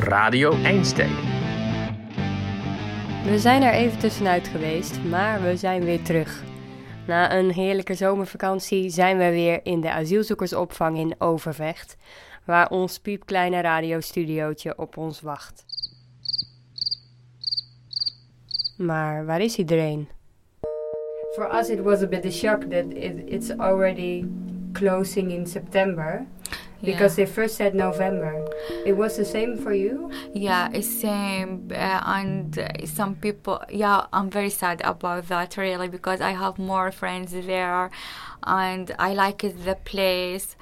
Radio Einstein. We zijn er even tussenuit geweest, maar we zijn weer terug. Na een heerlijke zomervakantie zijn we weer in de asielzoekersopvang in Overvecht, waar ons piepkleine radiostudiootje op ons wacht. Maar waar is iedereen? For us it was a bit a shock that it, it's already closing in September. Because they first said November. It was the same for you? Yeah, it's same. Uh, and uh, some people, yeah, I'm very sad about that really because I have more friends there and I like it, the place.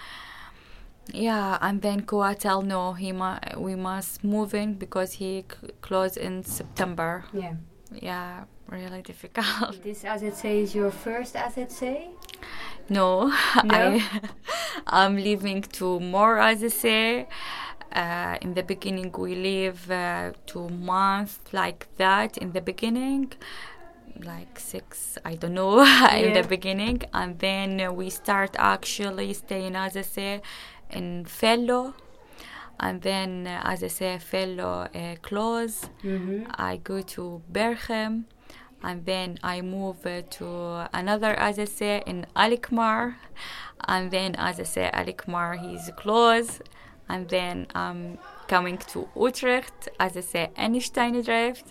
Yeah, and then Coatel, no, he mu- we must move in because he c- closed in September. Yeah. Yeah, really difficult. This AZC is your first AZC? No, No? I, I'm living to more as I say. Uh, in the beginning, we live uh, two months like that. In the beginning, like six, I don't know, in Yeah. the beginning, and then we start actually staying as I say in Fellow, and then uh, as I say Fellow uh, close. Mm-hmm. I go to Berchem and then I move uh, to another as I say in Alkmaar and then as I say Alkmaar he's close and then I'm coming to Utrecht as I say Einsteindrift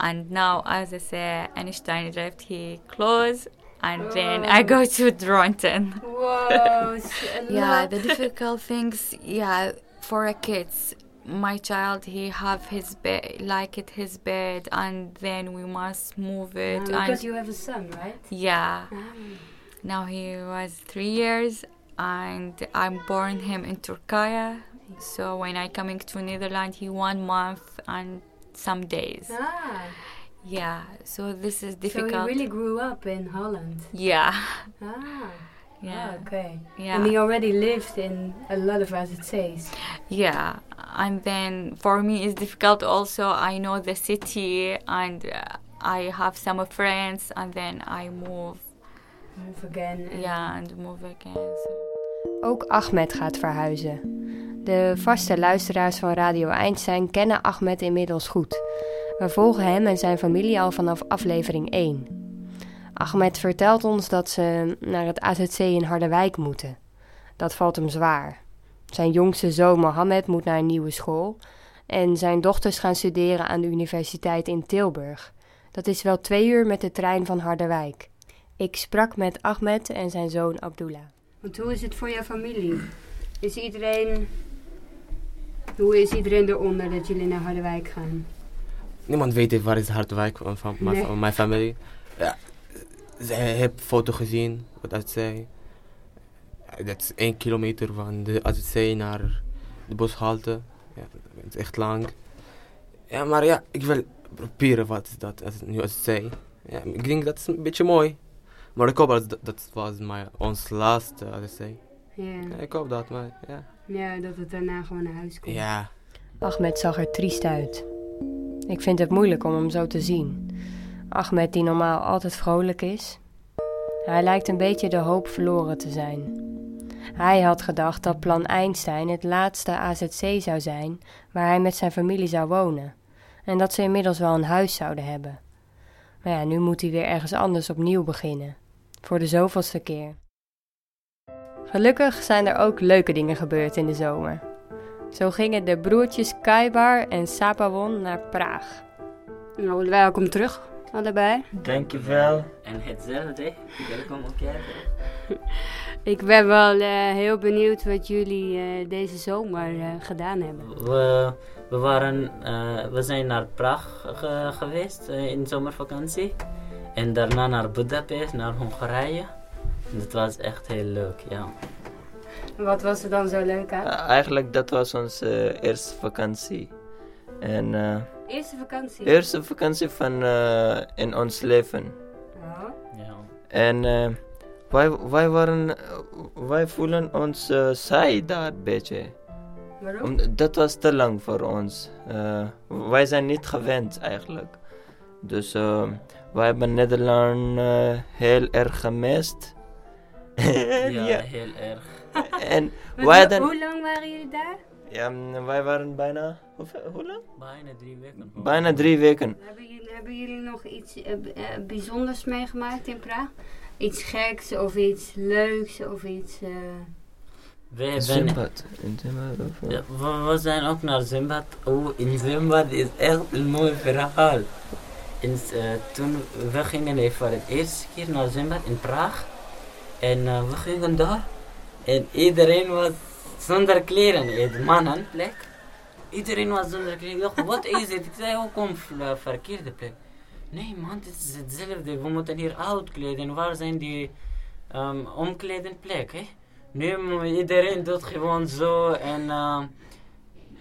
and now as I say Einsteindrift he close and then I go to Dronten. Whoa. Yeah, the difficult things, yeah, for a kids. My child, he have his bed, like it his bed, and then we must move it. because and you have a son, right? yeah, now he was three years, and I'm born him in Turkey. So when I coming to Netherlands, he one month and some days. Ah. Yeah, so this is difficult So he really grew up in Holland. yeah, Ah. Yeah. Ah, okay. Yeah. And he already lived in a lot of AZC's. Yeah, and then for me it's difficult also. I know the city and uh, I have some friends, and then I move. Move again. Yeah, and move again. So. Ook Ahmed gaat verhuizen. De vaste luisteraars van Radio Einstein kennen Ahmed inmiddels goed. We volgen hem en zijn familie al vanaf aflevering 1. Ahmed vertelt ons dat ze naar het AZC in Harderwijk moeten. Dat valt hem zwaar. Zijn jongste zoon Mohammed moet naar een nieuwe school en zijn dochters gaan studeren aan de universiteit in Tilburg. Dat is wel twee uur met de trein van Harderwijk. Ik sprak met Ahmed en zijn zoon Abdullah. Want hoe is het voor jouw familie? Is iedereen. Hoe is iedereen eronder dat jullie naar Harderwijk gaan? Niemand weet waar is Harderwijk van, van, mijn- Nee. van mijn familie. Ja, ze hebben foto gezien, wat dat zei. Dat is één kilometer van de AZC naar de bushalte. Ja, dat is echt lang. Ja, maar ja, ik wil proberen wat is dat als nu AZC. Ja, ik denk dat is een beetje mooi. Maar ik hoop dat dat was mijn, ons laatste AZC. Ja. Ja, ik hoop dat, maar ja. ja, dat het daarna gewoon naar huis komt. Ja, Ahmed zag er triest uit. Ik vind het moeilijk om hem zo te zien. Ahmed, die normaal altijd vrolijk is. Hij lijkt een beetje de hoop verloren te zijn. Hij had gedacht dat Plan Einstein het laatste AZC zou zijn waar hij met zijn familie zou wonen. En dat ze inmiddels wel een huis zouden hebben. Maar ja, nu moet hij weer ergens anders opnieuw beginnen. Voor de zoveelste keer. Gelukkig zijn er ook leuke dingen gebeurd in de zomer. Zo gingen de broertjes Kaibar en Sapawon naar Praag. Nou, welkom terug, allebei. Dankjewel. En hetzelfde. Welkom ook jij. Ik ben wel eh, heel benieuwd wat jullie eh, deze zomer eh, gedaan hebben. We, we, waren, eh, we zijn naar Praag ge- geweest in zomervakantie. En daarna naar Budapest, naar Hongarije. En dat was echt heel leuk, ja. Wat was er dan zo leuk aan? Uh, eigenlijk dat was onze uh, eerste vakantie. En uh, Eerste vakantie? eerste vakantie van uh, in ons leven. Ja. En uh, wij, wij waren, wij voelen ons uh, saai daar een beetje. Waarom? Om, dat was te lang voor ons. Uh, wij zijn niet gewend eigenlijk. Dus uh, wij hebben Nederland uh, heel erg gemist. ja, ja, heel erg. en Wat, wij hadden, hoe lang waren jullie daar? Ja, wij waren bijna... Hoeveel, hoe lang? Bijna drie weken. Bijna drie weken. Hebben jullie, hebben jullie nog iets eh, eh, bijzonders meegemaakt in Praag? Iets geks of iets leuks of iets... eh, We hebben... Zimbad. In Zimbad of... Ja, we, we zijn ook naar Zimbad. Oh, in Zimbad is echt een mooi verhaal. In, eh, toen we gingen voor de eerste keer naar Zimbad in Praag. En we gingen daar. En iedereen was zonder kleren. eh, De mannen plek. Iedereen was zonder kleren. Ik dacht, wat is het? Ik zei, hoe kom uh, verkeerde plek? Nee man, het is hetzelfde. We moeten hier uitkleden. Waar zijn die um, omkledenplek? Hè? Nu iedereen doet gewoon zo en uh,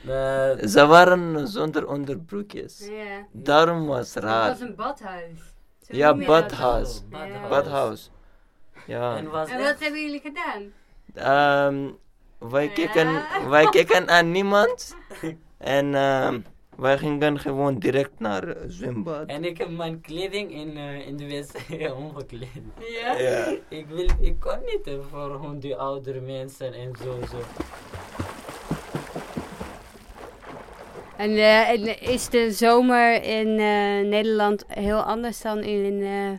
uh, Ze waren zonder onderbroekjes. ja. Daarom was het Het raar. was een badhuis. Zo Ja, badhuis. Badhuis. Ja. Badhuis. Ja. en was En echt- wat hebben jullie gedaan? Ehm, wij, Ja. keken, wij keken aan niemand. En ehm, wij gingen gewoon direct naar eh, zwembad. En ik heb mijn kleding in, uh, in de wc omgekleed. Ja? Ja. Ik, wil, ik kon niet uh, voor die oudere mensen en zo. zo. En, eh, en is de zomer in eh, Nederland heel anders dan in eh,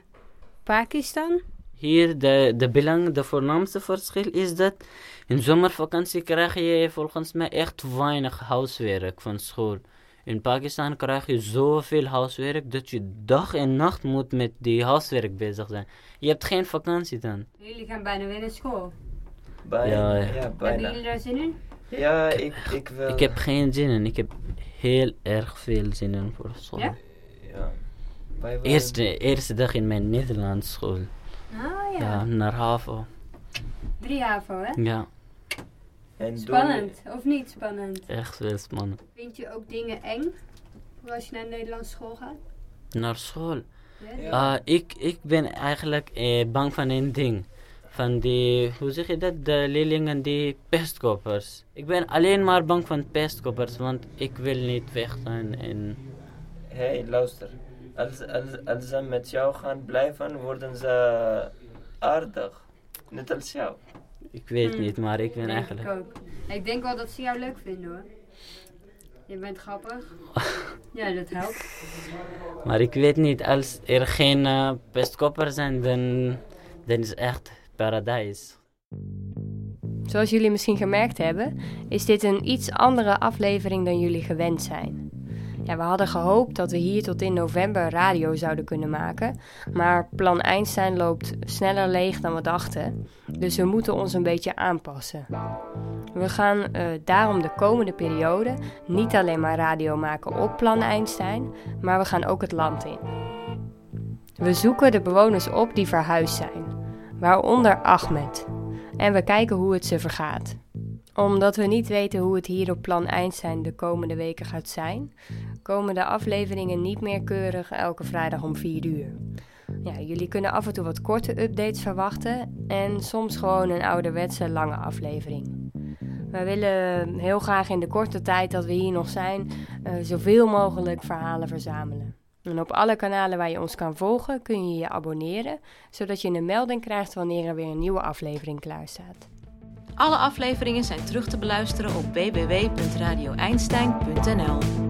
Pakistan? Hier, de, de belang, de voornaamste verschil is dat in zomervakantie krijg je volgens mij echt weinig huiswerk van school. In Pakistan krijg je zoveel huiswerk dat je dag en nacht moet met die huiswerk bezig zijn. Je hebt geen vakantie dan. Jullie gaan bijna weer naar school. Bijna. Ja, Ja, ja. Hebben bijna. jullie daar zin in? Ja, ik, ik wil. Ik heb geen zin in. Ik heb heel erg veel zin in voor school. Ja? Ja. Eerste, eerste dag in mijn Nederlands school. Ah ja. Ja, naar HAVO. Drie HAVO, hè? Ja, En Spannend, of niet spannend? echt veel spannend. Vind je ook dingen eng? Als je naar een Nederlandse school gaat? Naar school. Ja? Ah, ik, ik ben eigenlijk eh, bang van één ding. Van die, hoe zeg je dat? De leerlingen die pestkoppers. Ik ben alleen maar bang van pestkoppers, want ik wil niet vechten en... hey, luister. Als, als, als ze met jou gaan blijven, worden ze aardig. Net als jou. Ik weet Hmm. niet, maar ik ben eigenlijk... Ik ook. Ik denk wel dat ze jou leuk vinden hoor. Je bent grappig. ja, dat helpt. Maar ik weet niet, als er geen eh, pestkoppers zijn, dan, dan is het echt paradijs. Zoals jullie misschien gemerkt hebben, is dit een iets andere aflevering dan jullie gewend zijn. We hadden gehoopt dat we hier tot in november radio zouden kunnen maken, maar plan Einstein loopt sneller leeg dan we dachten, dus we moeten ons een beetje aanpassen. We gaan eh, daarom de komende periode niet alleen maar radio maken op plan Einstein, maar we gaan ook het land in. We zoeken de bewoners op die verhuisd zijn, waaronder Ahmed. En we kijken hoe het ze vergaat. Omdat we niet weten hoe het hier op Plan Einstein de komende weken gaat zijn, komen de afleveringen niet meer keurig elke vrijdag om 4 uur. Ja, jullie kunnen af en toe wat korte updates verwachten en soms gewoon een ouderwetse lange aflevering. Wij willen heel graag in de korte tijd dat we hier nog zijn, eh, zoveel mogelijk verhalen verzamelen. En op alle kanalen waar je ons kan volgen kun je je abonneren, zodat je een melding krijgt wanneer er weer een nieuwe aflevering klaar staat. Alle afleveringen zijn terug te beluisteren op www.radioeinstein.nl.